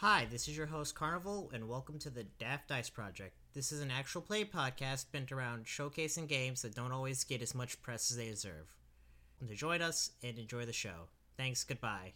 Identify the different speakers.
Speaker 1: Hi, this is your host Carnival, and welcome to the Daft Dice Project. This is an actual play podcast bent around showcasing games that don't always get as much press as they deserve. To Join us and enjoy the show. Thanks, goodbye.